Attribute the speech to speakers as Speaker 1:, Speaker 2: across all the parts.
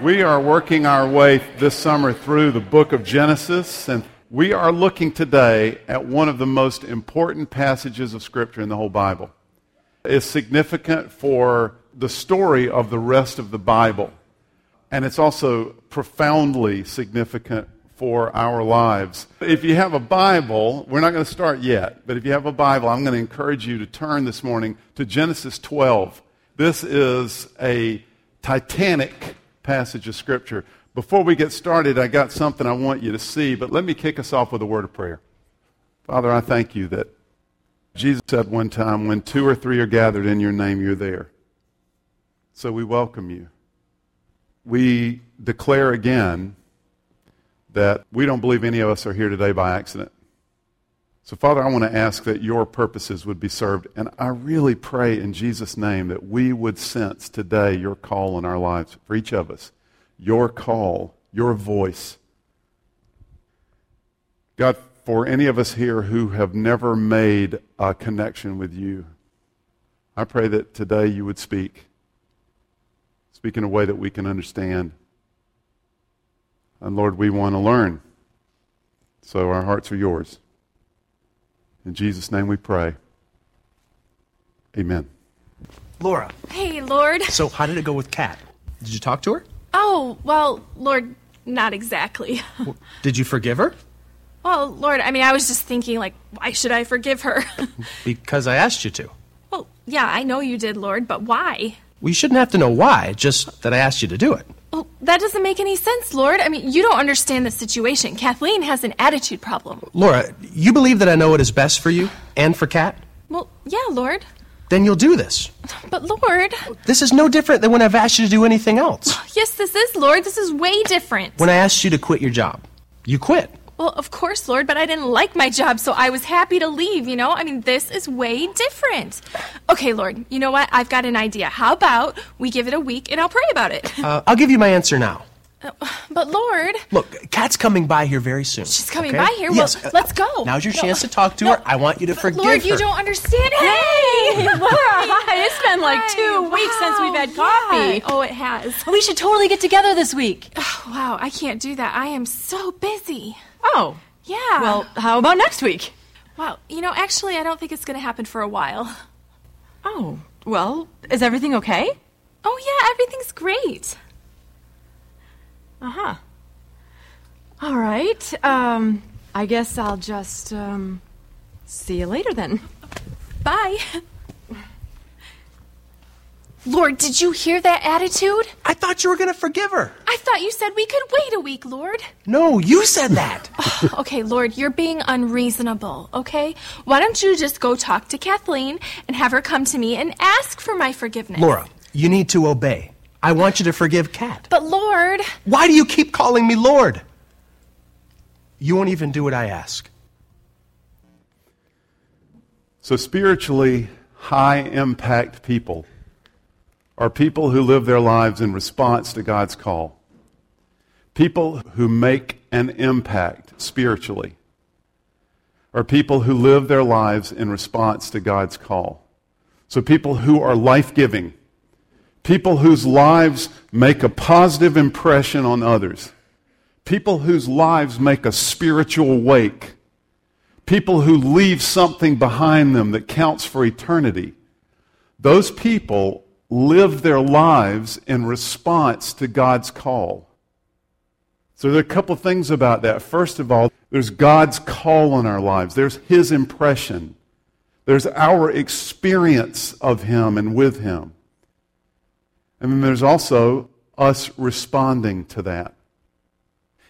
Speaker 1: We are working our way this summer through the book of Genesis, and we are looking today at one of the most important passages of Scripture in the whole Bible. It's significant for the story of the rest of the Bible, and it's also profoundly significant for our lives. If you have a Bible, we're not going to start yet, but if you have a Bible, I'm going to encourage you to turn this morning to Genesis 12. This is a titanic passage of Scripture. Before we get started, I got something I want you to see, but let me kick us off with a word of prayer. Father, I thank you that Jesus said one time, when two or three are gathered in your name, you're there. So we welcome you. We declare again that we don't believe any of us are here today by accident. So, Father, I want to ask that your purposes would be served. And I really pray in Jesus' name that we would sense today your call in our lives for each of us. Your call, your voice. God, for any of us here who have never made a connection with you, I pray that today you would speak. Speak in a way that we can understand. And Lord, we want to learn. So our hearts are yours. In Jesus' name we pray. Amen.
Speaker 2: Laura,
Speaker 3: Hey, Lord.
Speaker 2: so how did it go with Kat? Did you talk to her?
Speaker 3: Oh, well, Lord, not exactly.
Speaker 2: Did you forgive her?
Speaker 3: well, Lord, I mean, I was just thinking, like, why should I forgive her?
Speaker 2: Because I asked you to.
Speaker 3: well, yeah, I know you did, Lord, but why?
Speaker 2: We shouldn't have to know why, just that I asked you to do it.
Speaker 3: Well, that doesn't make any sense, Lord. I mean, you don't understand the situation. Kathleen has an attitude problem.
Speaker 2: Laura, you believe that I know what is best for you and for Kat?
Speaker 3: Well, yeah, Lord.
Speaker 2: Then you'll do this.
Speaker 3: But, Lord,
Speaker 2: This is no different than when I've asked you to do anything else.
Speaker 3: yes, this is, Lord. This is way different.
Speaker 2: When I asked you to quit your job, you quit.
Speaker 3: Well, of course, Lord, but I didn't like my job, so I was happy to leave, you know? I mean, this is way different. Okay, Lord, you know what? I've got an idea. How about we give it a week and I'll pray about it?
Speaker 2: Uh, I'll give you my answer now.
Speaker 3: But, Lord,
Speaker 2: Look, Kat's coming by here very soon.
Speaker 3: she's coming
Speaker 2: okay?
Speaker 3: by here.
Speaker 2: Yes,
Speaker 3: well,
Speaker 2: uh,
Speaker 3: let's go.
Speaker 2: Now's your
Speaker 3: No.
Speaker 2: chance to talk to
Speaker 3: No.
Speaker 2: her. I want you to
Speaker 3: But
Speaker 2: forgive
Speaker 3: Lord,
Speaker 2: her.
Speaker 3: you don't understand. It!
Speaker 4: Hey, Laura, hi. It's been like
Speaker 3: Hi,
Speaker 4: two weeks since we've had coffee.
Speaker 3: yeah. Oh, it has.
Speaker 4: We should totally get together this week.
Speaker 3: Wow, I can't do that. I am so busy.
Speaker 4: Oh,
Speaker 3: Yeah.
Speaker 4: well, how about next week?
Speaker 3: wow. You know, actually, I don't think it's going to happen for a while.
Speaker 4: Oh, well, is everything okay?
Speaker 3: Oh, yeah, everything's great.
Speaker 4: Uh huh. All right. Um, I guess I'll just um, see you later then.
Speaker 3: Bye. Lord, did you hear that attitude?
Speaker 2: I thought you were going to forgive her.
Speaker 3: I thought you said we could wait a week, Lord.
Speaker 2: No, you said that.
Speaker 3: Oh, okay, Lord, you're being unreasonable, okay? Why don't you just go talk to Kathleen and have her come to me and ask for my forgiveness?
Speaker 2: Laura, you need to obey. I want you to forgive Kat.
Speaker 3: But, Lord,
Speaker 2: Why do you keep calling me Lord? You won't even do what I ask.
Speaker 1: So, spiritually high impact people are people who live their lives in response to God's call. People who make an impact spiritually are people who live their lives in response to God's call. So, people who are life giving, people whose lives make a positive impression on others, people whose lives make a spiritual wake people who leave something behind them that counts for eternity, those people live their lives in response to God's call. So there are a couple of things about that. First of all, there's God's call on our lives. There's His impression. There's our experience of Him and with Him. And then there's also us responding to that.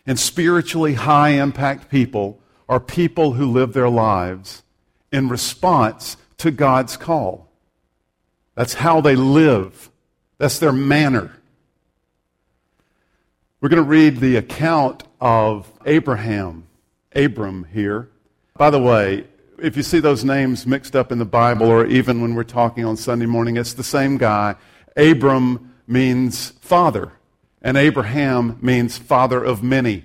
Speaker 1: And spiritually high impact people are people who live their lives in response to God's call. That's how they live, that's their manner. We're going to read the account of Abraham, Abram here. By the way, if you see those names mixed up in the Bible, or even when we're talking on Sunday morning, it's the same guy. Abram means father, and Abraham means father of many.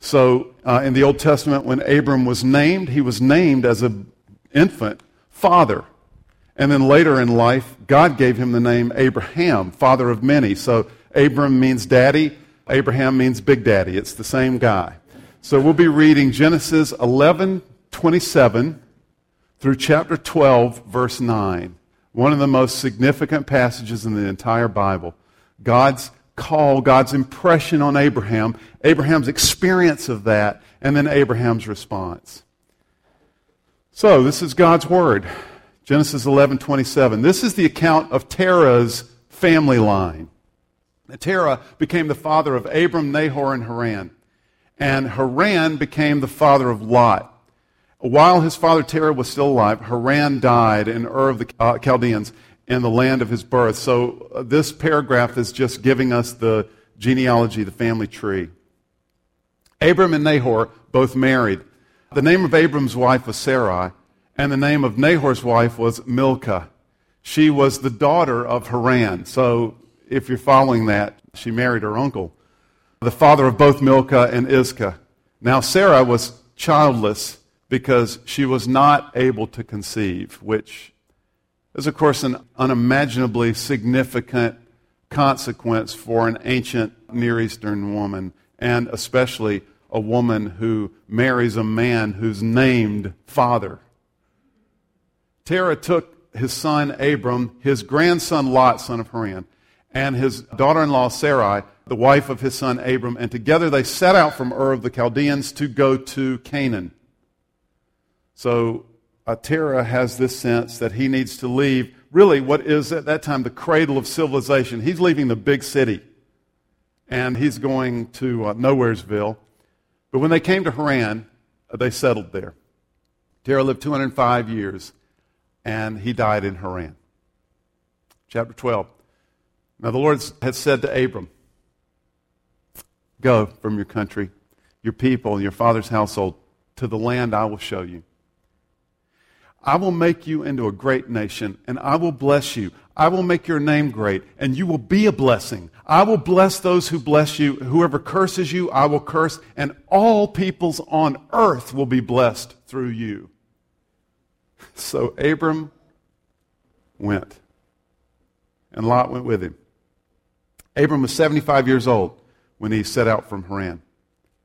Speaker 1: So uh, in the Old Testament, when Abram was named, he was named as an infant father. And then later in life, God gave him the name Abraham, father of many. So Abram means daddy, Abraham means big daddy. It's the same guy. So we'll be reading Genesis 11 27 through chapter 12, verse 9. One of the most significant passages in the entire Bible. God's call, God's impression on Abraham, Abraham's experience of that, and then Abraham's response. So, this is God's word. Genesis 11:27. This is the account of Terah's family line. Terah became the father of Abram, Nahor, and Haran. And Haran became the father of Lot. While his father Terah was still alive, Haran died in Ur of the uh, Chaldeans in the land of his birth. So uh, this paragraph is just giving us the genealogy, the family tree. Abram and Nahor both married. The name of Abram's wife was Sarai, and the name of Nahor's wife was Milcah. She was the daughter of Haran. So if you're following that, she married her uncle, the father of both Milcah and Iscah. Now Sarah was childless because she was not able to conceive, which is, of course, an unimaginably significant consequence for an ancient Near Eastern woman, and especially a woman who marries a man who's named father. Terah took his son Abram, his grandson Lot, son of Haran, and his daughter in law Sarai, the wife of his son Abram, and together they set out from Ur of the Chaldeans to go to Canaan. So uh, Terah has this sense that he needs to leave really what is at that time the cradle of civilization. He's leaving the big city and he's going to uh, Nowheresville. But when they came to Haran, uh, they settled there. Terah lived 205 years and he died in Haran. Chapter 12. Now the Lord had said to Abram, Go from your country, your people, and your father's household to the land I will show you. I will make you into a great nation, and I will bless you. I will make your name great, and you will be a blessing. I will bless those who bless you. Whoever curses you, I will curse, and all peoples on earth will be blessed through you. So Abram went, and Lot went with him. Abram was 75 years old when he set out from Haran.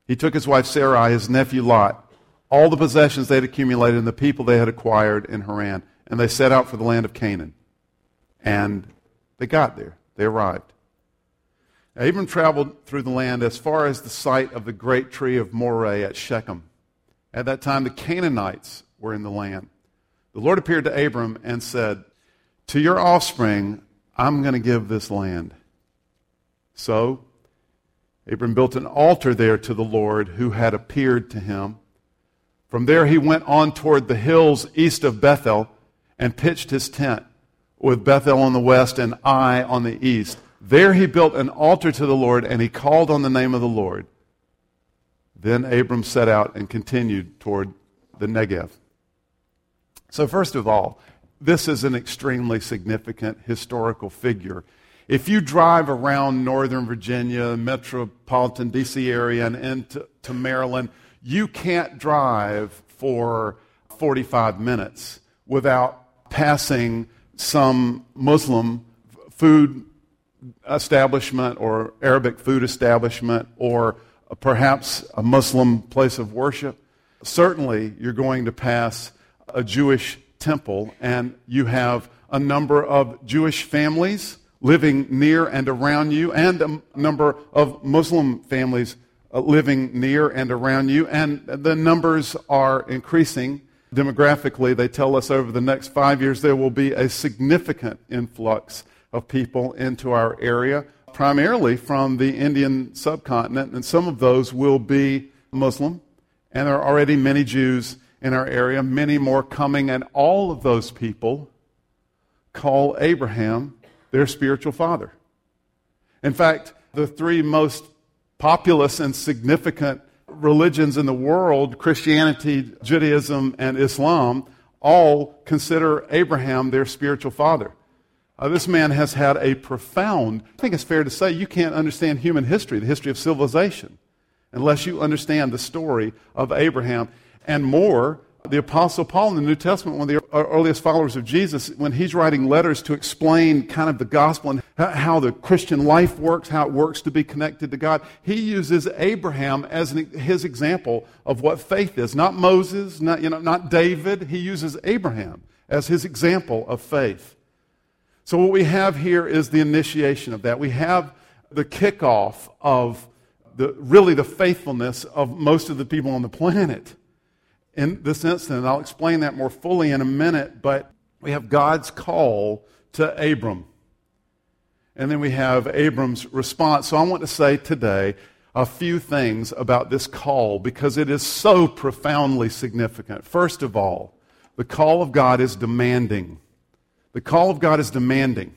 Speaker 1: He took his wife Sarai, his nephew Lot, all the possessions they had accumulated and the people they had acquired in Haran, and they set out for the land of Canaan. And they got there. They arrived. Abram traveled through the land as far as the site of the great tree of Moreh at Shechem. At that time, the Canaanites were in the land. The Lord appeared to Abram and said, To your offspring, I'm going to give this land. So, Abram built an altar there to the Lord who had appeared to him. From there, he went on toward the hills east of Bethel and pitched his tent with Bethel on the west and Ai on the east. There he built an altar to the Lord and he called on the name of the Lord. Then Abram set out and continued toward the Negev. So, first of all, this is an extremely significant historical figure. If you drive around Northern Virginia, metropolitan D.C. area, and into Maryland, you can't drive for 45 minutes without passing some Muslim food establishment or Arabic food establishment or perhaps a Muslim place of worship. Certainly, you're going to pass a Jewish temple, and you have a number of Jewish families living near and around you, and a number of Muslim families uh, living near and around you, and the numbers are increasing. Demographically, they tell us over the next five years there will be a significant influx of people into our area, primarily from the Indian subcontinent, and some of those will be Muslim. And there are already many Jews in our area, many more coming, and all of those people call Abraham their spiritual father. In fact, the three most populous and significant religions in the world, Christianity, Judaism, and Islam, all consider Abraham their spiritual father. Uh, this man has had a profound, I think it's fair to say, you can't understand human history, the history of civilization, unless you understand the story of Abraham. And more, the Apostle Paul in the New Testament, one of the uh, earliest followers of Jesus, when he's writing letters to explain kind of the gospel and how the Christian life works, how it works to be connected to God. He uses Abraham as an, his example of what faith is. Not Moses, not, you know, not David. He uses Abraham as his example of faith. So, what we have here is the initiation of that. We have the kickoff of the, really the faithfulness of most of the people on the planet in this incident. I'll explain that more fully in a minute, but we have God's call to Abram. And then we have Abram's response. So I want to say today a few things about this call because it is so profoundly significant. First of all, the call of God is demanding. The call of God is demanding.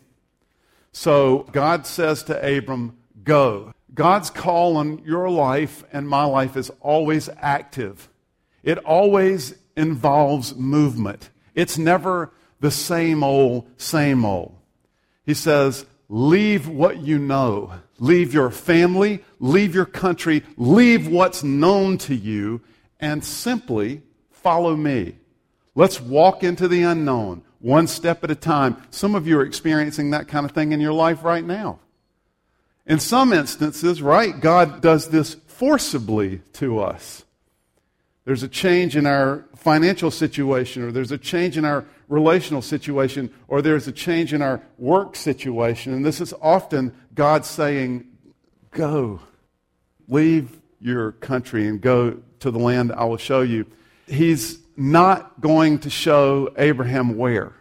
Speaker 1: So God says to Abram, Go. God's call on your life and my life is always active, it always involves movement. It's never the same old, same old. He says, Leave what you know. Leave your family, leave your country, leave what's known to you, and simply follow me. Let's walk into the unknown, one step at a time. Some of you are experiencing that kind of thing in your life right now. In some instances, right, God does this forcibly to us. There's a change in our financial situation, or there's a change in our relational situation, or there's a change in our work situation. And this is often God saying, Go, leave your country and go to the land I will show you. He's not going to show Abraham where,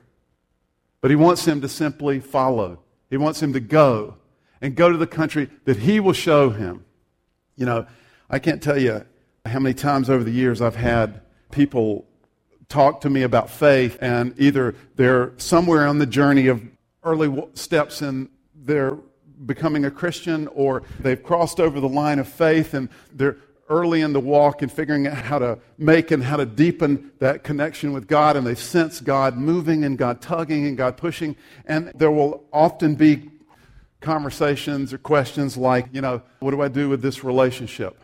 Speaker 1: but he wants him to simply follow. He wants him to go and go to the country that he will show him. You know, I can't tell you how many times over the years I've had people talk to me about faith, and either they're somewhere on the journey of early steps in their becoming a Christian, or they've crossed over the line of faith and they're early in the walk and figuring out how to make and how to deepen that connection with God, and they sense God moving and God tugging and God pushing. And there will often be conversations or questions like, you know, what do I do with this relationship?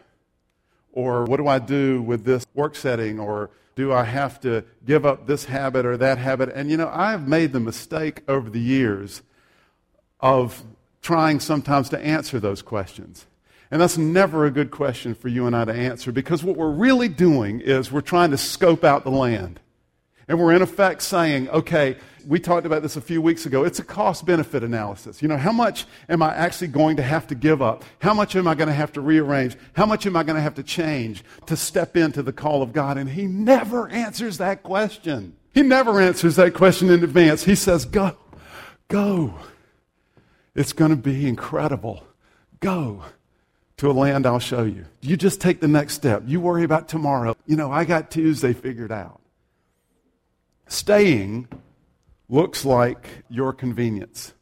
Speaker 1: Or what do I do with this work setting? Or do I have to give up this habit or that habit? And, you know, I've made the mistake over the years of trying sometimes to answer those questions. And that's never a good question for you and I to answer because what we're really doing is we're trying to scope out the land. And we're in effect saying, okay, we talked about this a few weeks ago. It's a cost benefit analysis. You know, how much am I actually going to have to give up? How much am I going to have to rearrange? How much am I going to have to change to step into the call of God? And He never answers that question. He never answers that question in advance. He says, go, go. It's going to be incredible. Go to a land I'll show you. You just take the next step. You worry about tomorrow. You know, I got Tuesday figured out. Staying looks like your convenience.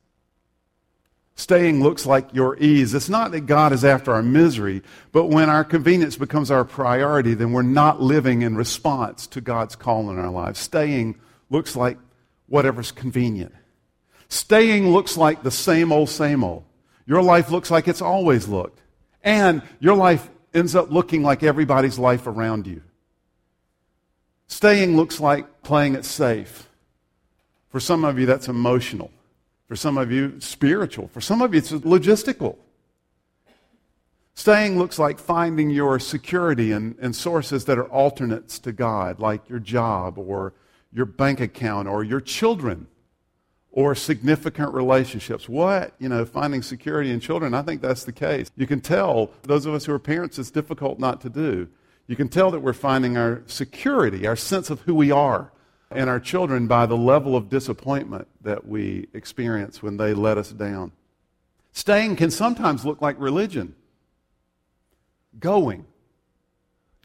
Speaker 1: Staying looks like your ease. It's not that God is after our misery, but when our convenience becomes our priority, then we're not living in response to God's call in our lives. Staying looks like whatever's convenient. Staying looks like the same old, same old. Your life looks like it's always looked. And your life ends up looking like everybody's life around you. Staying looks like playing it safe. For some of you, that's emotional. For some of you, spiritual. For some of you, it's logistical. Staying looks like finding your security in, in sources that are alternates to God, like your job or your bank account or your children or significant relationships. What? You know, finding security in children, I think that's the case. You can tell, those of us who are parents, it's difficult not to do. You can tell that we're finding our security, our sense of who we are, and our children by the level of disappointment that we experience when they let us down. Staying can sometimes look like religion. Going.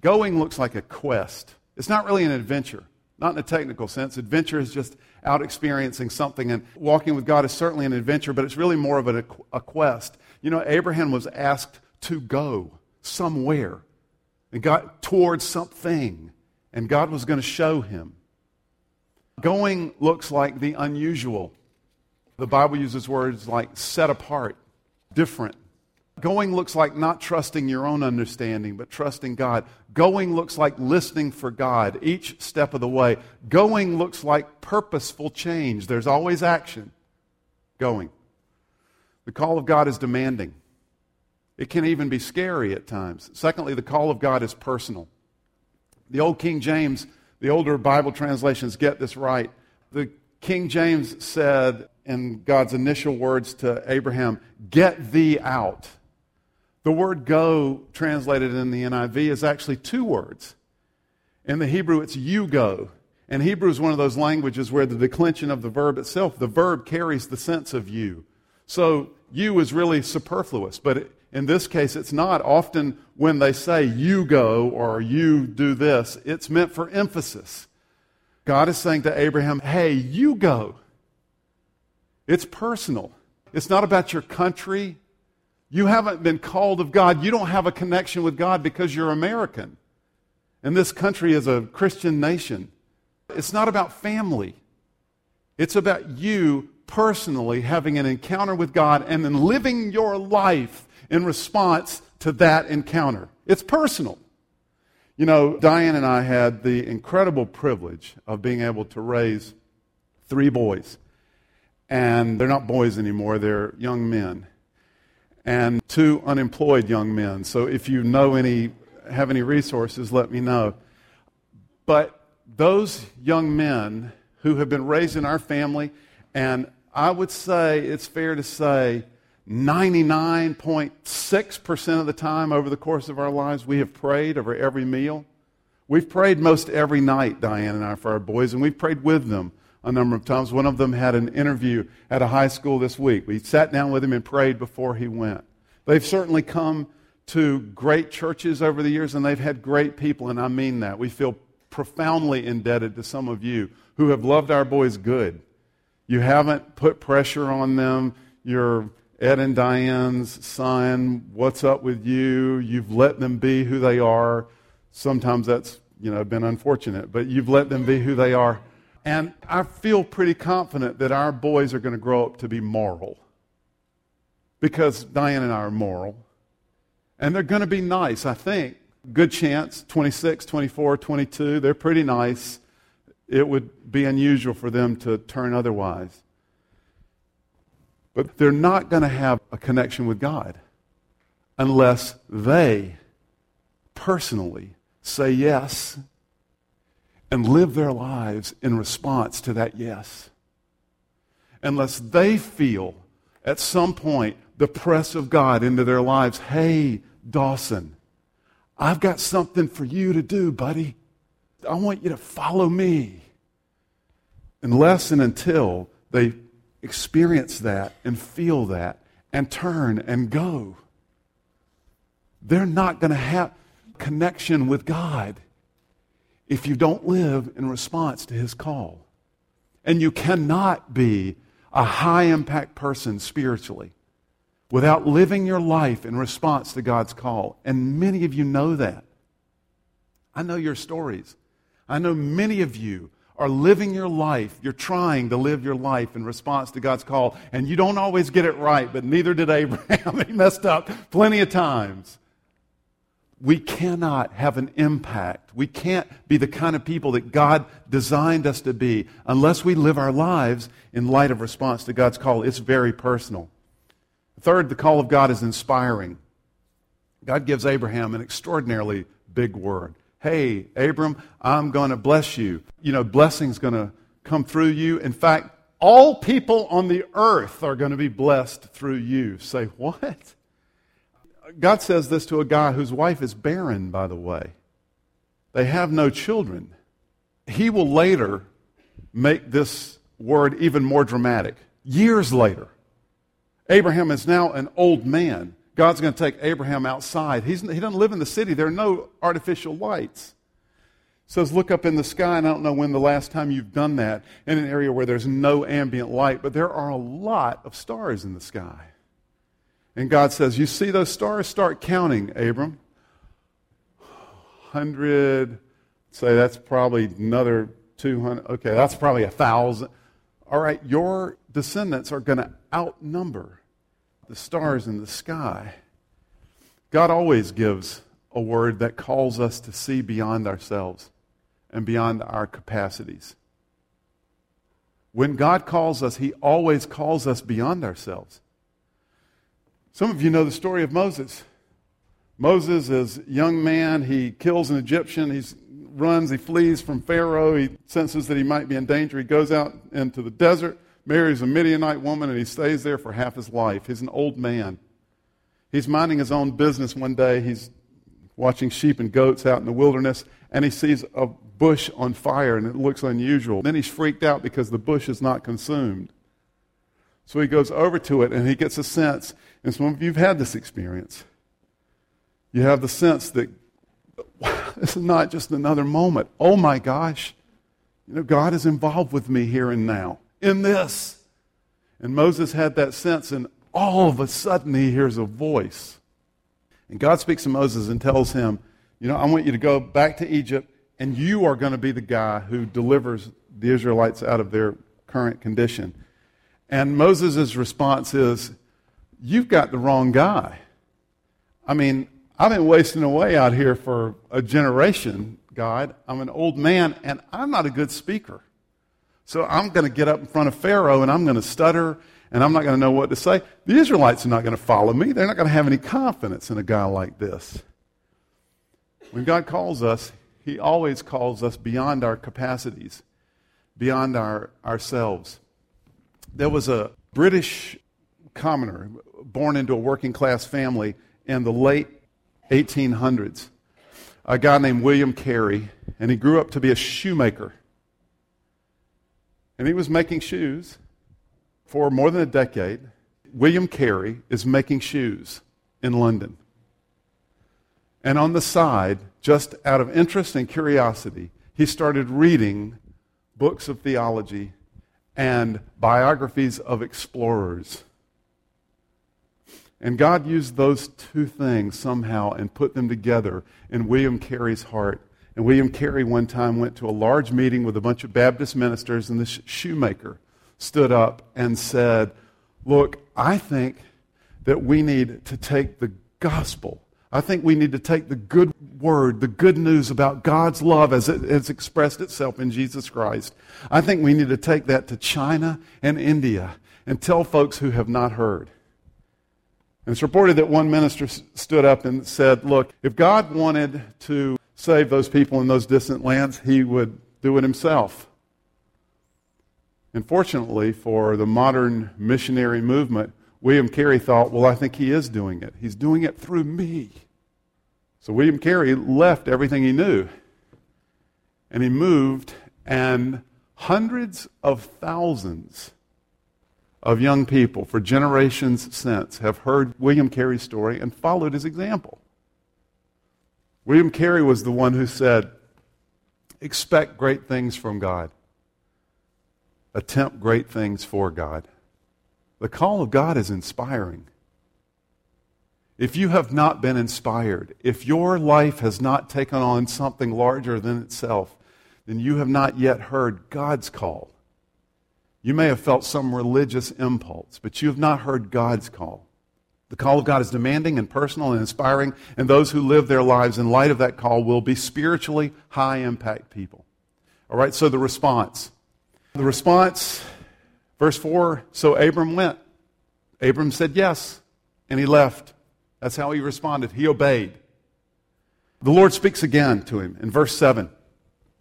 Speaker 1: Going looks like a quest. It's not really an adventure, not in a technical sense. Adventure is just out experiencing something, and walking with God is certainly an adventure, but it's really more of a, a quest. You know, Abraham was asked to go somewhere and got towards something, and God was going to show him. Going looks like the unusual. The Bible uses words like set apart, different. Going looks like not trusting your own understanding, but trusting God. Going looks like listening for God each step of the way. Going looks like purposeful change. There's always action. Going. The call of God is demanding. It can even be scary at times. Secondly, the call of God is personal. The old King James, the older Bible translations get this right. The King James said in God's initial words to Abraham, Get thee out. The word go, translated in the NIV, is actually two words. In the Hebrew, it's you go. And Hebrew is one of those languages where the declension of the verb itself, the verb carries the sense of you. So you is really superfluous, but in this case, it's not. Often when they say you go or you do this, it's meant for emphasis. God is saying to Abraham, hey, you go. It's personal. It's not about your country. You haven't been called of God. You don't have a connection with God because you're American. And this country is a Christian nation. It's not about family. It's about you personally having an encounter with God and then living your life in response to that encounter. It's personal. You know, Diane and I had the incredible privilege of being able to raise three boys. And they're not boys anymore, they're young men. And two unemployed young men. So if you know any, have any resources, let me know. But those young men who have been raised in our family, and I would say it's fair to say 99.6% of the time over the course of our lives, we have prayed over every meal. We've prayed most every night, Diane and I, for our boys, and we've prayed with them a number of times. One of them had an interview at a high school this week. We sat down with him and prayed before he went. They've certainly come to great churches over the years, and they've had great people, and I mean that. We feel profoundly indebted to some of you who have loved our boys good. You haven't put pressure on them. You're Ed and Diane's son, what's up with you? You've let them be who they are. Sometimes that's, you know, been unfortunate, but you've let them be who they are. And I feel pretty confident that our boys are going to grow up to be moral. Because Diane and I are moral. And they're going to be nice, I think. Good chance, 26, 24, 22, they're pretty nice. It would be unusual for them to turn otherwise. But they're not going to have a connection with God unless they personally say yes and live their lives in response to that yes. Unless they feel at some point the press of God into their lives hey, Dawson, I've got something for you to do, buddy. I want you to follow me. Unless and until they experience that and feel that and turn and go. They're not going to have connection with God if you don't live in response to His call. And you cannot be a high impact person spiritually without living your life in response to God's call. And many of you know that. I know your stories. I know many of you are living your life. You're trying to live your life in response to God's call, and you don't always get it right, but neither did Abraham. he messed up plenty of times. We cannot have an impact. We can't be the kind of people that God designed us to be unless we live our lives in light of response to God's call. It's very personal. Third, the call of God is inspiring. God gives Abraham an extraordinarily big word hey, Abram, I'm going to bless you. You know, blessing's going to come through you. In fact, all people on the earth are going to be blessed through you. Say, what? God says this to a guy whose wife is barren, by the way. They have no children. He will later make this word even more dramatic. Years later, Abraham is now an old man. God's going to take Abraham outside. He's, he doesn't live in the city, there are no artificial lights. He says, Look up in the sky, and I don't know when the last time you've done that in an area where there's no ambient light, but there are a lot of stars in the sky. And God says, You see those stars? Start counting, Abram. 100, say that's probably another 200. Okay, that's probably a 1,000. All right, your descendants are going to outnumber the stars in the sky. God always gives a word that calls us to see beyond ourselves and beyond our capacities. When God calls us, He always calls us beyond ourselves. Some of you know the story of Moses. Moses is a young man. He kills an Egyptian. He runs. He flees from Pharaoh. He senses that he might be in danger. He goes out into the desert, marries a Midianite woman, and he stays there for half his life. He's an old man. He's minding his own business one day. He's watching sheep and goats out in the wilderness, and he sees a bush on fire, and it looks unusual. Then he's freaked out because the bush is not consumed. So he goes over to it, and he gets a sense, and some of you have had this experience. You have the sense that this is not just another moment. Oh my gosh, you know, God is involved with me here and now in this. And Moses had that sense, and all of a sudden he hears a voice. And God speaks to Moses and tells him, You know, I want you to go back to Egypt, and you are going to be the guy who delivers the Israelites out of their current condition. And Moses' response is, You've got the wrong guy. I mean, I've been wasting away out here for a generation, God. I'm an old man, and I'm not a good speaker. So I'm going to get up in front of Pharaoh, and I'm going to stutter, and I'm not going to know what to say. The Israelites are not going to follow me. They're not going to have any confidence in a guy like this. When God calls us, He always calls us beyond our capacities, beyond our, ourselves. There was a British commoner born into a working class family in the late 1800s, a guy named William Carey, and he grew up to be a shoemaker. And he was making shoes for more than a decade. William Carey is making shoes in London. And on the side, just out of interest and curiosity, he started reading books of theology and biographies of explorers. And God used those two things somehow and put them together in William Carey's heart. And William Carey one time went to a large meeting with a bunch of Baptist ministers, and this shoemaker stood up and said, Look, I think that we need to take the gospel. I think we need to take the good word, the good news about God's love as it has expressed itself in Jesus Christ. I think we need to take that to China and India and tell folks who have not heard. And it's reported that one minister stood up and said, Look, if God wanted to save those people in those distant lands, he would do it himself. Unfortunately, for the modern missionary movement, William Carey thought, well, I think he is doing it. He's doing it through me. So William Carey left everything he knew and he moved, and hundreds of thousands of young people for generations since have heard William Carey's story and followed his example. William Carey was the one who said, Expect great things from God, attempt great things for God. The call of God is inspiring. If you have not been inspired, if your life has not taken on something larger than itself, then you have not yet heard God's call. You may have felt some religious impulse, but you have not heard God's call. The call of God is demanding and personal and inspiring, and those who live their lives in light of that call will be spiritually high impact people. All right, so the response. The response, verse 4 so Abram went. Abram said yes, and he left. That's how he responded. He obeyed. The Lord speaks again to him in verse 7.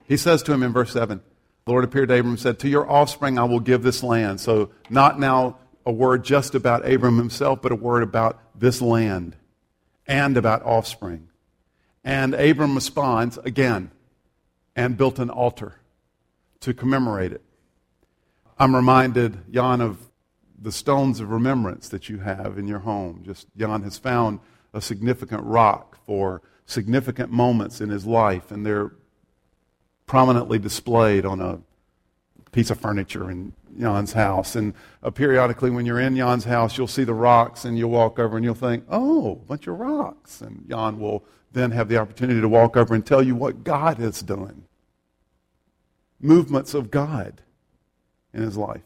Speaker 1: He says to him in verse 7, the Lord appeared to Abram and said, To your offspring I will give this land. So, not now a word just about Abram himself, but a word about this land and about offspring. And Abram responds again and built an altar to commemorate it. I'm reminded, Jan, of the stones of remembrance that you have in your home. Just Jan has found a significant rock for significant moments in his life, and they're prominently displayed on a piece of furniture in Jan's house. And uh, periodically, when you're in Jan's house, you'll see the rocks and you'll walk over and you'll think, oh, a bunch of rocks. And Jan will then have the opportunity to walk over and tell you what God has done. Movements of God in his life.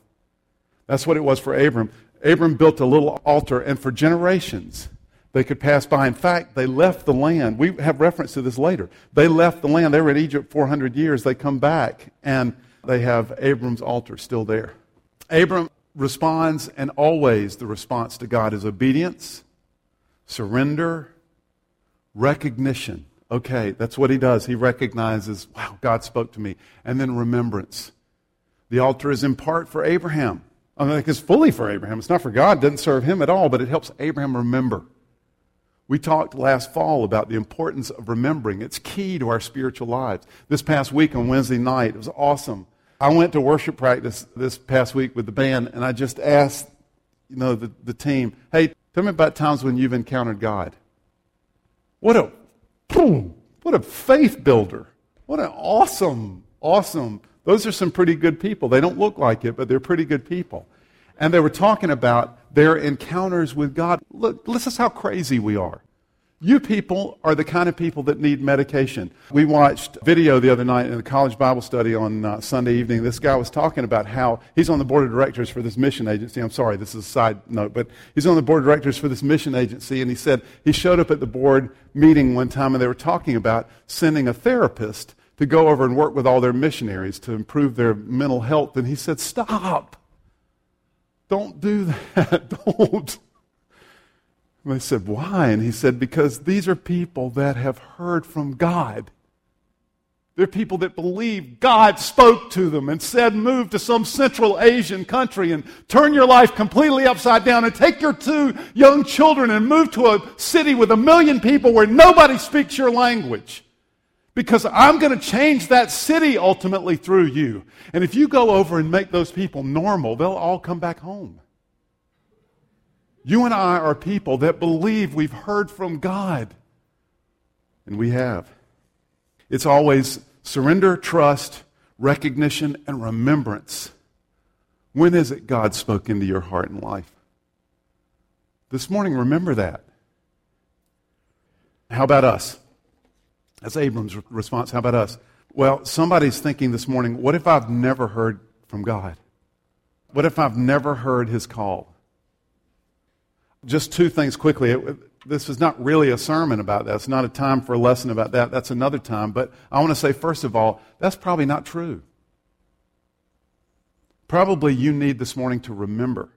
Speaker 1: That's what it was for Abram. Abram built a little altar, and for generations, they could pass by. In fact, they left the land. We have reference to this later. They left the land. They were in Egypt 400 years. They come back, and they have Abram's altar still there. Abram responds, and always the response to God is obedience surrender, recognition. Okay, that's what he does. He recognizes, wow, God spoke to me. And then remembrance. The altar is in part for Abraham. I mean, it's fully for Abraham. It's not for God. It doesn't serve him at all, but it helps Abraham remember. We talked last fall about the importance of remembering. It's key to our spiritual lives. This past week on Wednesday night, it was awesome. I went to worship practice this past week with the band, and I just asked, you know, the, the team, hey, tell me about times when you've encountered God. What a, boom, what a faith builder. What an awesome, awesome. Those are some pretty good people. They don't look like it, but they're pretty good people. And they were talking about their encounters with God. Look, this is how crazy we are. You people are the kind of people that need medication. We watched video the other night in the college Bible study on uh, Sunday evening. This guy was talking about how he's on the board of directors for this mission agency. I'm sorry, this is a side note, but he's on the board of directors for this mission agency, and he said he showed up at the board meeting one time and they were talking about sending a therapist to go over and work with all their missionaries to improve their mental health. And he said, Stop. Don't do that. Don't. And they said, Why? And he said, Because these are people that have heard from God. They're people that believe God spoke to them and said, Move to some Central Asian country and turn your life completely upside down and take your two young children and move to a city with a million people where nobody speaks your language. Because I'm going to change that city ultimately through you. And if you go over and make those people normal, they'll all come back home. You and I are people that believe we've heard from God. And we have. It's always surrender, trust, recognition, and remembrance. When is it God spoke into your heart and life? This morning, remember that. How about us? That's Abram's response. How about us? Well, somebody's thinking this morning, what if I've never heard from God? What if I've never heard his call? Just two things quickly. It, this is not really a sermon about that. It's not a time for a lesson about that. That's another time. But I want to say, first of all, that's probably not true. Probably you need this morning to remember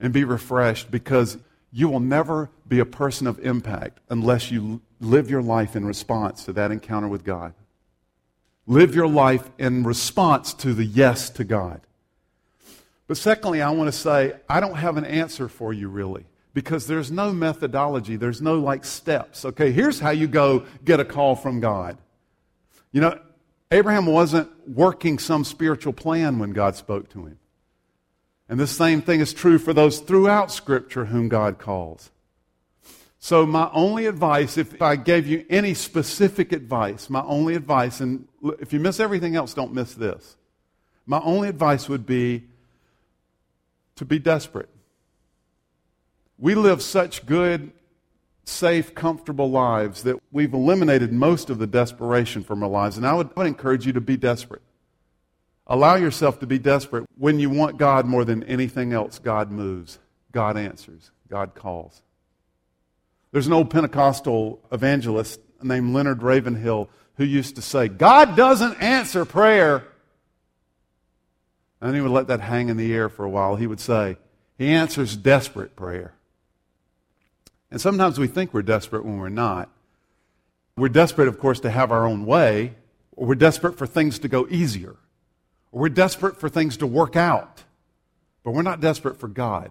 Speaker 1: and be refreshed because you will never be a person of impact unless you live your life in response to that encounter with God. Live your life in response to the yes to God. But secondly, I want to say, I don't have an answer for you really because there's no methodology, there's no like steps. Okay, here's how you go get a call from God. You know, Abraham wasn't working some spiritual plan when God spoke to him. And the same thing is true for those throughout Scripture whom God calls. So, my only advice, if I gave you any specific advice, my only advice, and if you miss everything else, don't miss this. My only advice would be to be desperate. We live such good, safe, comfortable lives that we've eliminated most of the desperation from our lives. And I would, I would encourage you to be desperate. Allow yourself to be desperate. When you want God more than anything else, God moves, God answers, God calls. There's an old Pentecostal evangelist named Leonard Ravenhill who used to say, God doesn't answer prayer. And he would let that hang in the air for a while. He would say, He answers desperate prayer. And sometimes we think we're desperate when we're not. We're desperate, of course, to have our own way, or we're desperate for things to go easier. We're desperate for things to work out, but we're not desperate for God.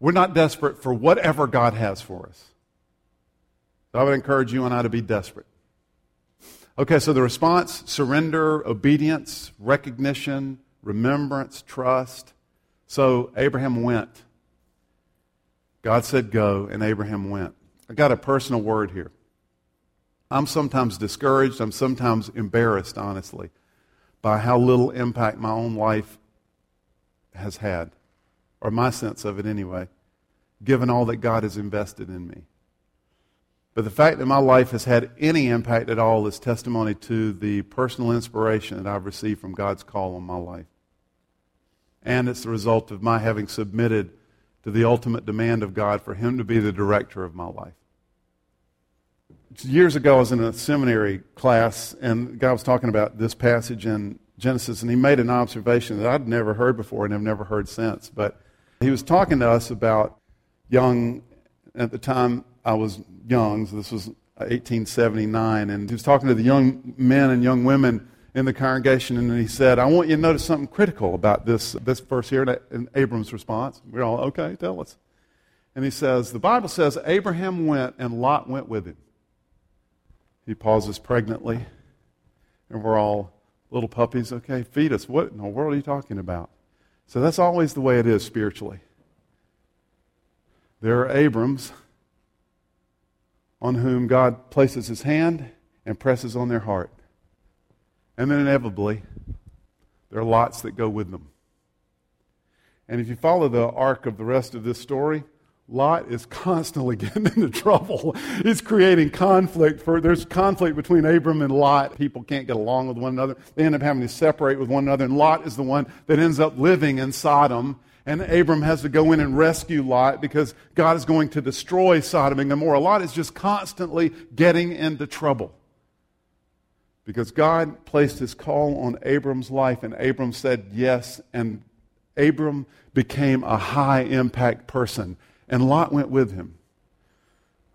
Speaker 1: We're not desperate for whatever God has for us. So I would encourage you and I to be desperate. Okay, so the response surrender, obedience, recognition, remembrance, trust. So Abraham went. God said go, and Abraham went. I got a personal word here. I'm sometimes discouraged, I'm sometimes embarrassed, honestly by how little impact my own life has had, or my sense of it anyway, given all that God has invested in me. But the fact that my life has had any impact at all is testimony to the personal inspiration that I've received from God's call on my life. And it's the result of my having submitted to the ultimate demand of God for Him to be the director of my life years ago, I was in a seminary class, and guy was talking about this passage in Genesis, and he made an observation that I'd never heard before and have never heard since. But he was talking to us about young at the time I was young, so this was 1879, and he was talking to the young men and young women in the congregation, and he said, I want you to notice something critical about this, this verse here, and Abram's response. We're all, okay, tell us. And he says, The Bible says Abraham went and Lot went with him. He pauses pregnantly, and we're all little puppies. Okay, feed us. What in the world are you talking about? So that's always the way it is spiritually. There are Abrams on whom God places his hand and presses on their heart. And then inevitably, there are lots that go with them. And if you follow the arc of the rest of this story, Lot is constantly getting into trouble. He's creating conflict. For, there's conflict between Abram and Lot. People can't get along with one another. They end up having to separate with one another. And Lot is the one that ends up living in Sodom. And Abram has to go in and rescue Lot because God is going to destroy Sodom and Gomorrah. Lot is just constantly getting into trouble. Because God placed his call on Abram's life, and Abram said yes, and Abram became a high impact person and Lot went with him.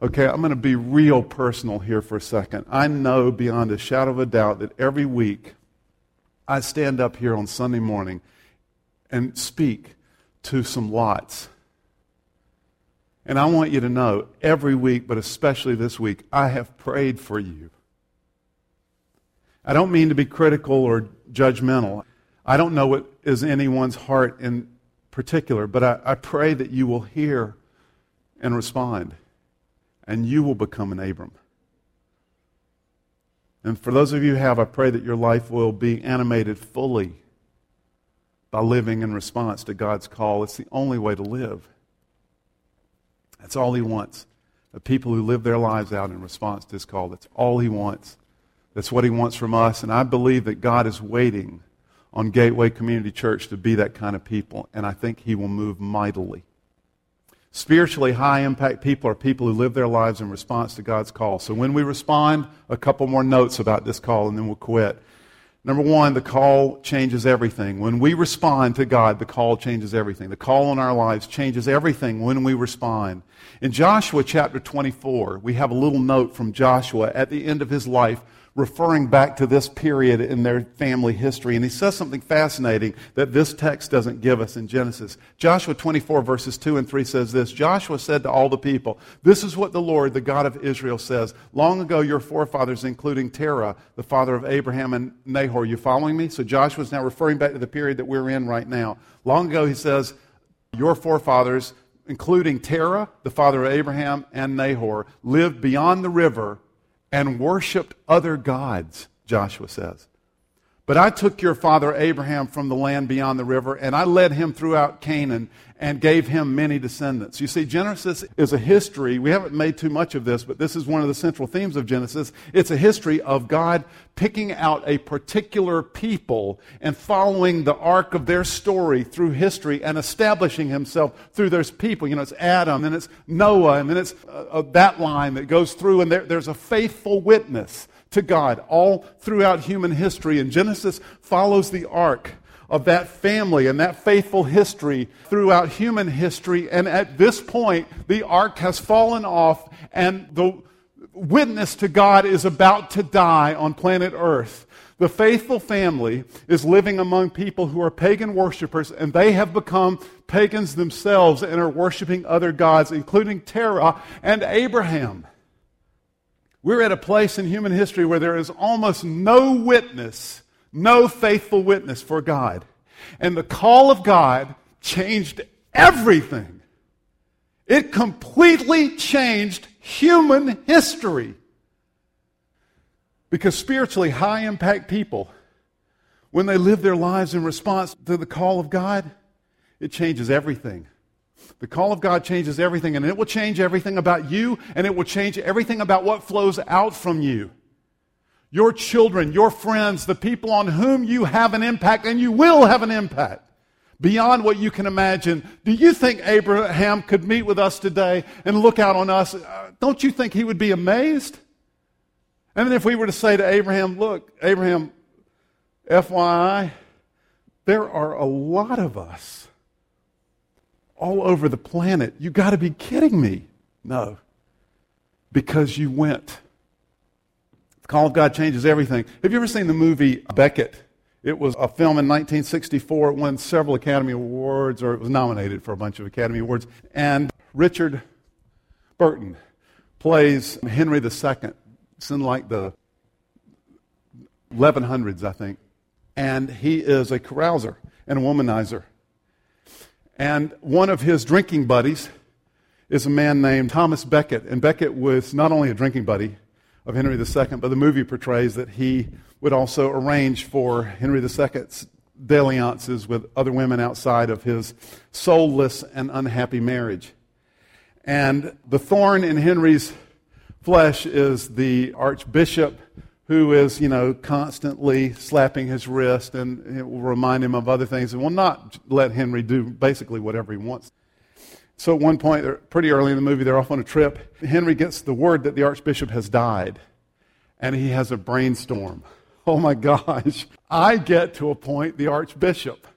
Speaker 1: Okay, I'm going to be real personal here for a second. I know beyond a shadow of a doubt that every week I stand up here on Sunday morning and speak to some lots. And I want you to know every week, but especially this week, I have prayed for you. I don't mean to be critical or judgmental. I don't know what is anyone's heart in particular, but I, I pray that you will hear and respond, and you will become an Abram. And for those of you who have, I pray that your life will be animated fully by living in response to God's call. It's the only way to live. That's all He wants. The people who live their lives out in response to His call. That's all He wants. That's what He wants from us. And I believe that God is waiting on Gateway Community Church to be that kind of people. And I think He will move mightily. Spiritually high impact people are people who live their lives in response to God's call. So when we respond, a couple more notes about this call and then we'll quit. Number one, the call changes everything. When we respond to God, the call changes everything. The call in our lives changes everything when we respond. In Joshua chapter 24, we have a little note from Joshua at the end of his life referring back to this period in their family history. And he says something fascinating that this text doesn't give us in Genesis. Joshua 24, verses 2 and 3 says this Joshua said to all the people, This is what the Lord, the God of Israel, says. Long ago, your forefathers, including Terah, the father of Abraham and Nahor, you following me? So Joshua is now referring back to the period that we're in right now. Long ago, he says, Your forefathers, including Terah, the father of Abraham and Nahor, lived beyond the river and worshiped other gods, Joshua says. But I took your father Abraham from the land beyond the river, and I led him throughout Canaan and gave him many descendants. You see, Genesis is a history. We haven't made too much of this, but this is one of the central themes of Genesis. It's a history of God picking out a particular people and following the arc of their story through history and establishing himself through those people. You know, it's Adam, and it's Noah, and then it's uh, uh that line that goes through, and there, there's a faithful witness to God all throughout human history. And Genesis follows the arc of that family and that faithful history throughout human history. And at this point, the arc has fallen off, and the witness to God is about to die on planet Earth. The faithful family is living among people who are pagan worshippers, and they have become pagans themselves and are worshiping other gods, including Terah and Abraham. We're at a place in human history where there is almost no witness, no faithful witness for God. And the call of God changed everything. It completely changed human history. Because spiritually high impact people, when they live their lives in response to the call of God, it changes everything. The call of God changes everything, and it will change everything about you, and it will change everything about what flows out from you. Your children, your friends, the people on whom you have an impact, and you will have an impact beyond what you can imagine. Do you think Abraham could meet with us today and look out on us? Uh, don't you think he would be amazed? And then if we were to say to Abraham, look, Abraham, FYI, there are a lot of us all over the planet. You got to be kidding me. No. Because you went. The call of God changes everything. Have you ever seen the movie Becket? It was a film in 1964. It won several Academy Awards, or it was nominated for a bunch of Academy Awards. And Richard Burton plays Henry II. It's in like the 1100s, I think. And he is a carouser and a womanizer. And one of his drinking buddies is a man named Thomas Becket. And Becket was not only a drinking buddy of Henry II, but the movie portrays that he would also arrange for Henry II's dalliances with other women outside of his soulless and unhappy marriage. And the thorn in Henry's flesh is the archbishop who is, you know, constantly slapping his wrist and it will remind him of other things and will not let Henry do basically whatever he wants. So at one point, pretty early in the movie, they're off on a trip. Henry gets the word that the archbishop has died and he has a brainstorm. Oh my gosh, I get to appoint the archbishop.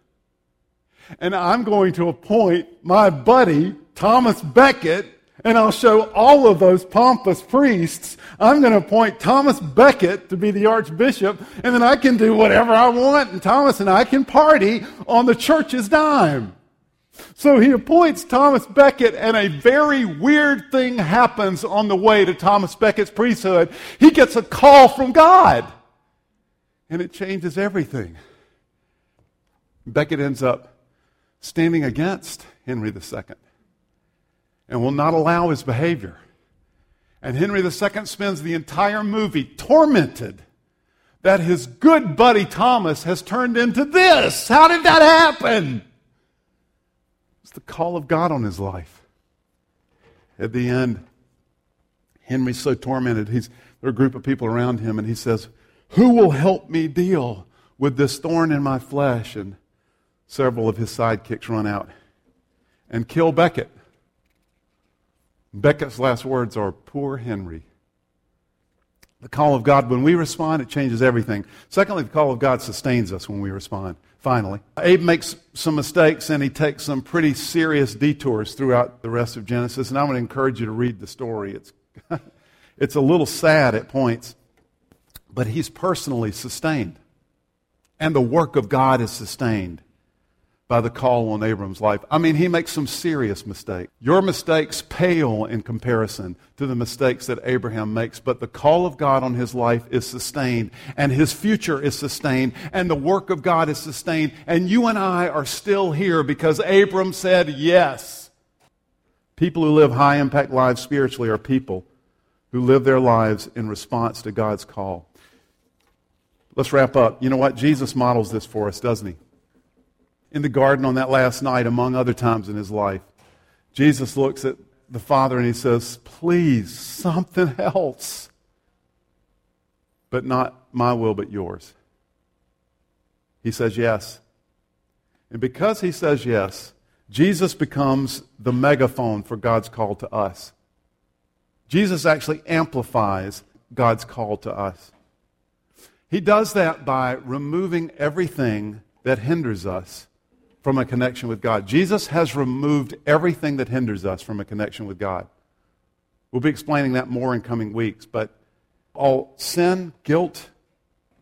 Speaker 1: And I'm going to appoint my buddy, Thomas Becket, and I'll show all of those pompous priests. I'm going to appoint Thomas Becket to be the archbishop, and then I can do whatever I want, and Thomas and I can party on the church's dime. So he appoints Thomas Becket, and a very weird thing happens on the way to Thomas Becket's priesthood. He gets a call from God, and it changes everything. Becket ends up standing against Henry II and will not allow his behavior. And Henry II spends the entire movie tormented that his good buddy Thomas has turned into this. How did that happen? It's the call of God on his life. At the end, Henry's so tormented. He's, there are a group of people around him, and he says, Who will help me deal with this thorn in my flesh? And several of his sidekicks run out and kill Becket. Becket's last words are, Poor Henry. The call of God, when we respond, it changes everything. Secondly, the call of God sustains us when we respond. Finally, Abe makes some mistakes and he takes some pretty serious detours throughout the rest of Genesis. And going to encourage you to read the story. It's, it's a little sad at points, but he's personally sustained. And the work of God is sustained by the call on Abram's life. I mean, he makes some serious mistakes. Your mistakes pale in comparison to the mistakes that Abraham makes, but the call of God on his life is sustained, and his future is sustained, and the work of God is sustained, and you and I are still here because Abram said yes. People who live high impact lives spiritually are people who live their lives in response to God's call. Let's wrap up. You know what? Jesus models this for us, doesn't he? In the garden on that last night, among other times in his life, Jesus looks at the Father and he says, Please, something else. But not my will, but yours. He says yes. And because he says yes, Jesus becomes the megaphone for God's call to us. Jesus actually amplifies God's call to us. He does that by removing everything that hinders us from a connection with God. Jesus has removed everything that hinders us from a connection with God. We'll be explaining that more in coming weeks, but all sin, guilt,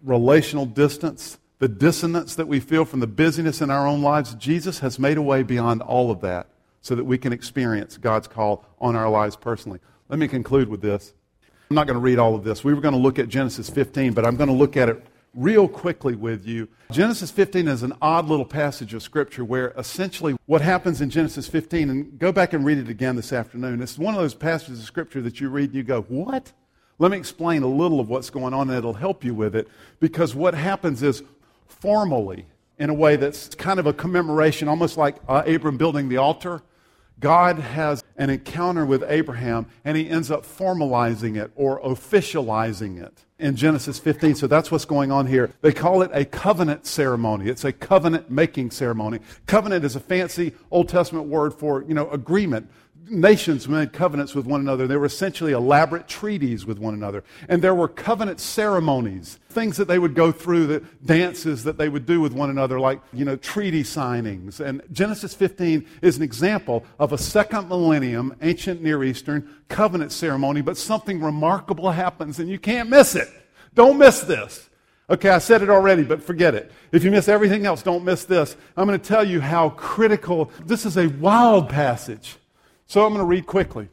Speaker 1: relational distance, the dissonance that we feel from the busyness in our own lives, Jesus has made a way beyond all of that so that we can experience God's call on our lives personally. Let me conclude with this. I'm not going to read all of this. We were going to look at Genesis 15, but I'm going to look at it real quickly with you. Genesis 15 is an odd little passage of Scripture where essentially what happens in Genesis 15, and go back and read it again this afternoon. It's one of those passages of Scripture that you read and you go, What? Let me explain a little of what's going on and it'll help you with it. Because what happens is formally, in a way that's kind of a commemoration, almost like uh, Abram building the altar, God has an encounter with Abraham and he ends up formalizing it or officializing it in Genesis 15. So that's what's going on here. They call it a covenant ceremony. It's a covenant making ceremony. Covenant is a fancy Old Testament word for, you know, agreement. Nations made covenants with one another. They were essentially elaborate treaties with one another. And there were covenant ceremonies, things that they would go through, the dances that they would do with one another, like, you know, treaty signings. And Genesis 15 is an example of a second millennium ancient Near Eastern covenant ceremony, but something remarkable happens and you can't miss it. Don't miss this. Okay, I said it already, but forget it. If you miss everything else, don't miss this. I'm going to tell you how critical this is a wild passage. So I'm going to read quickly.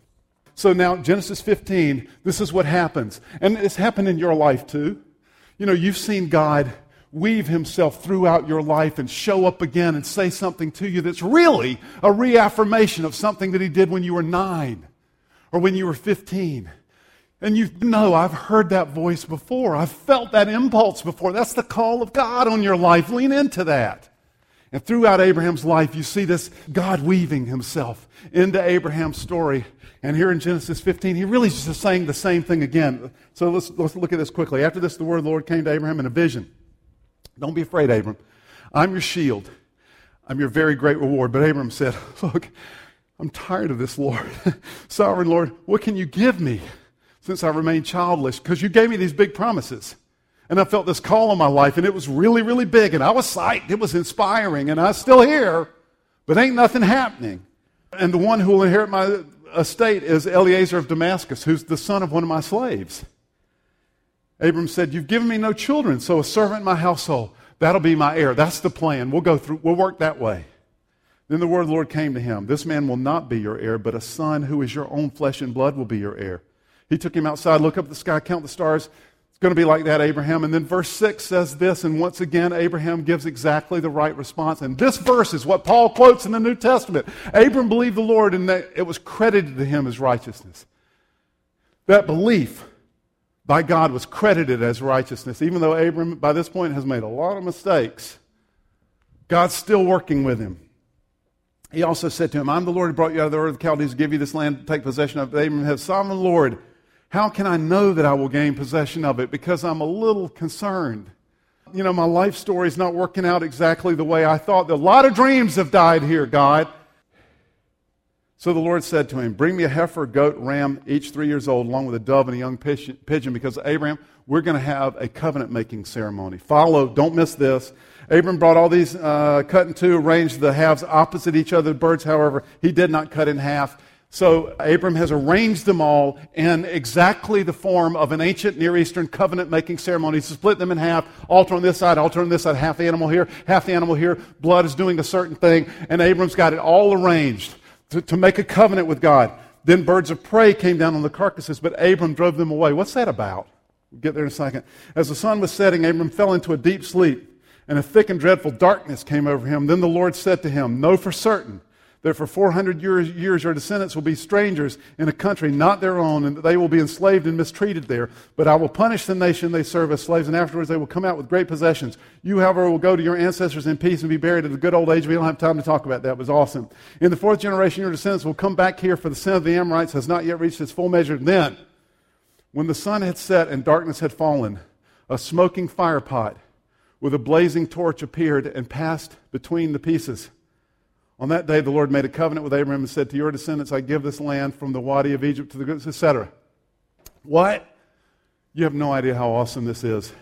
Speaker 1: So now, Genesis 15, this is what happens. And it's happened in your life too. You know, you've seen God weave himself throughout your life and show up again and say something to you that's really a reaffirmation of something that he did when you were nine or when you were 15 and you know, I've heard that voice before. I've felt that impulse before. That's the call of God on your life. Lean into that. And throughout Abraham's life, you see this God weaving himself into Abraham's story. And here in Genesis 15, he really is just saying the same thing again. So let's, let's look at this quickly. After this, the word the Lord came to Abraham in a vision. Don't be afraid, Abram. I'm your shield. I'm your very great reward. But Abram said, Look, I'm tired of this, Lord. Sovereign Lord, what can you give me? since I remain childless because you gave me these big promises. And I felt this call on my life, and it was really, really big. And I was psyched. It was inspiring. And I'm still here, but ain't nothing happening. And the one who will inherit my estate is Eliezer of Damascus, who's the son of one of my slaves. Abram said, You've given me no children, so a servant in my household, that'll be my heir. That's the plan. We'll go through, we'll work that way. Then the word of the Lord came to him This man will not be your heir, but a son who is your own flesh and blood will be your heir. He took him outside, look up at the sky, count the stars. It's going to be like that, Abraham. And then verse 6 says this, and once again, Abraham gives exactly the right response. And this verse is what Paul quotes in the New Testament. Abram believed the Lord, and that it was credited to him as righteousness. That belief by God was credited as righteousness. Even though Abram, by this point, has made a lot of mistakes, God's still working with him. He also said to him, I'm the Lord who brought you out of the Ur of the Chaldees to give you this land to take possession of. Abram has sovereign Lord how can I know that I will gain possession of it? Because I'm a little concerned. You know, my life story is not working out exactly the way I thought. A lot of dreams have died here, God. So the Lord said to him, Bring me a heifer, goat, ram, each three years old, along with a dove and a young pigeon, because Abraham, we're going to have a covenant making ceremony. Follow, don't miss this. Abram brought all these uh, cut in two, arranged the halves opposite each other. The birds, however, he did not cut in half. So Abram has arranged them all in exactly the form of an ancient Near Eastern covenant making ceremony. He's split them in half, altar on this side, altar on this side, half the animal here, half the animal here. Blood is doing a certain thing, and Abram's got it all arranged to, to make a covenant with God. Then birds of prey came down on the carcasses, but Abram drove them away. What's that about? We'll get there in a second. As the sun was setting, Abram fell into a deep sleep, and a thick and dreadful darkness came over him. Then the Lord said to him, Know for certain that for 400 years, years your descendants will be strangers in a country not their own, and that they will be enslaved and mistreated there. But I will punish the nation they serve as slaves, and afterwards they will come out with great possessions. You, however, will go to your ancestors in peace and be buried at a good old age. We don't have time to talk about that. It was awesome. In the fourth generation, your descendants will come back here, for the sin of the Amorites has not yet reached its full measure. Then, when the sun had set and darkness had fallen, a smoking firepot with a blazing torch appeared and passed between the pieces. On that day, the Lord made a covenant with Abraham and said, To your descendants, I give this land from the Wadi of Egypt to the goods, etc. What? You have no idea how awesome this is.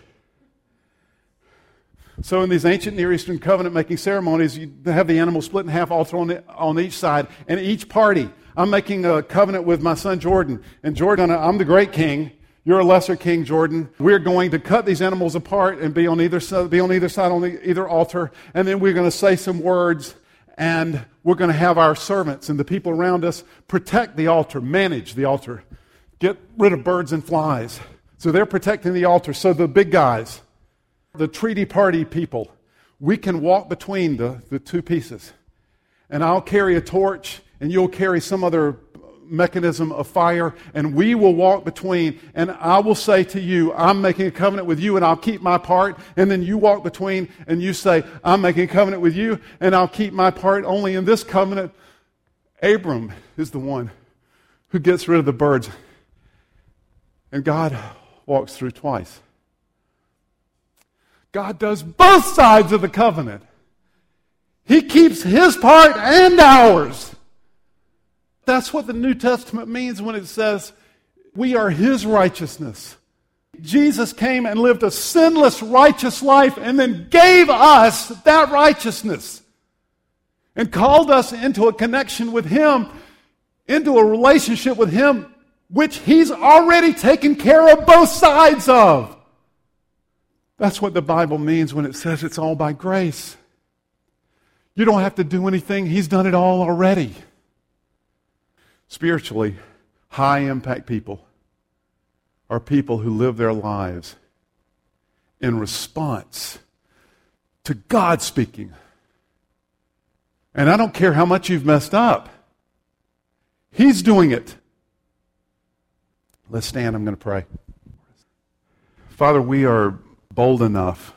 Speaker 1: So, in these ancient Near Eastern covenant making ceremonies, you have the animal split in half, altar on, on each side, and each party. I'm making a covenant with my son Jordan. And Jordan, I'm the great king. You're a lesser king, Jordan. We're going to cut these animals apart and be on either side, be on either side on the, either altar, and then we're going to say some words and we're going to have our servants and the people around us protect the altar, manage the altar, get rid of birds and flies. So they're protecting the altar. So the big guys, the treaty party people, we can walk between the, the two pieces. And I'll carry a torch, and you'll carry some other mechanism of fire, and we will walk between. And I will say to you, I'm making a covenant with you, and I'll keep my part. And then you walk between, and you say, I'm making a covenant with you, and I'll keep my part. Only in this covenant, Abram is the one who gets rid of the birds. And God walks through twice. God does both sides of the covenant. He keeps his part and ours. That's what the New Testament means when it says we are His righteousness. Jesus came and lived a sinless, righteous life and then gave us that righteousness and called us into a connection with Him, into a relationship with Him, which He's already taken care of both sides of. That's what the Bible means when it says it's all by grace. You don't have to do anything, He's done it all already. Spiritually, high impact people are people who live their lives in response to God speaking. And I don't care how much you've messed up, He's doing it. Let's stand. I'm going to pray. Father, we are bold enough,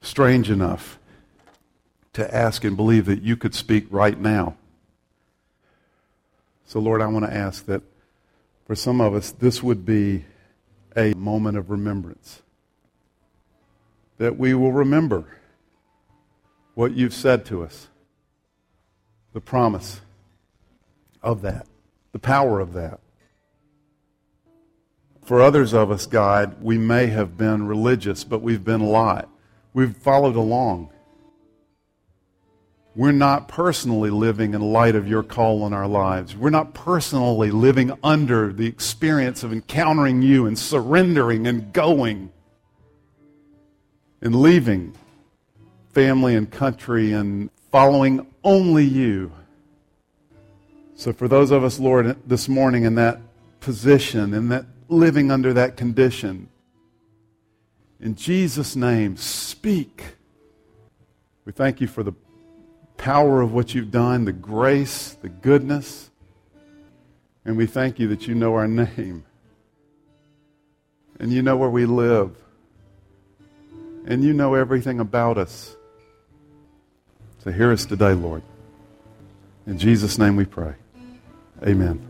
Speaker 1: strange enough to ask and believe that you could speak right now. So, Lord, I want to ask that for some of us, this would be a moment of remembrance. That we will remember what you've said to us, the promise of that, the power of that. For others of us, God, we may have been religious, but we've been a lot. We've followed along. We're not personally living in light of your call on our lives. We're not personally living under the experience of encountering you and surrendering and going and leaving family and country and following only you. So, for those of us, Lord, this morning in that position, in that living under that condition, in Jesus' name, speak. We thank you for the power of what you've done, the grace, the goodness. And we thank you that you know our name. And you know where we live. And you know everything about us. So hear us today, Lord. In Jesus' name we pray. Amen.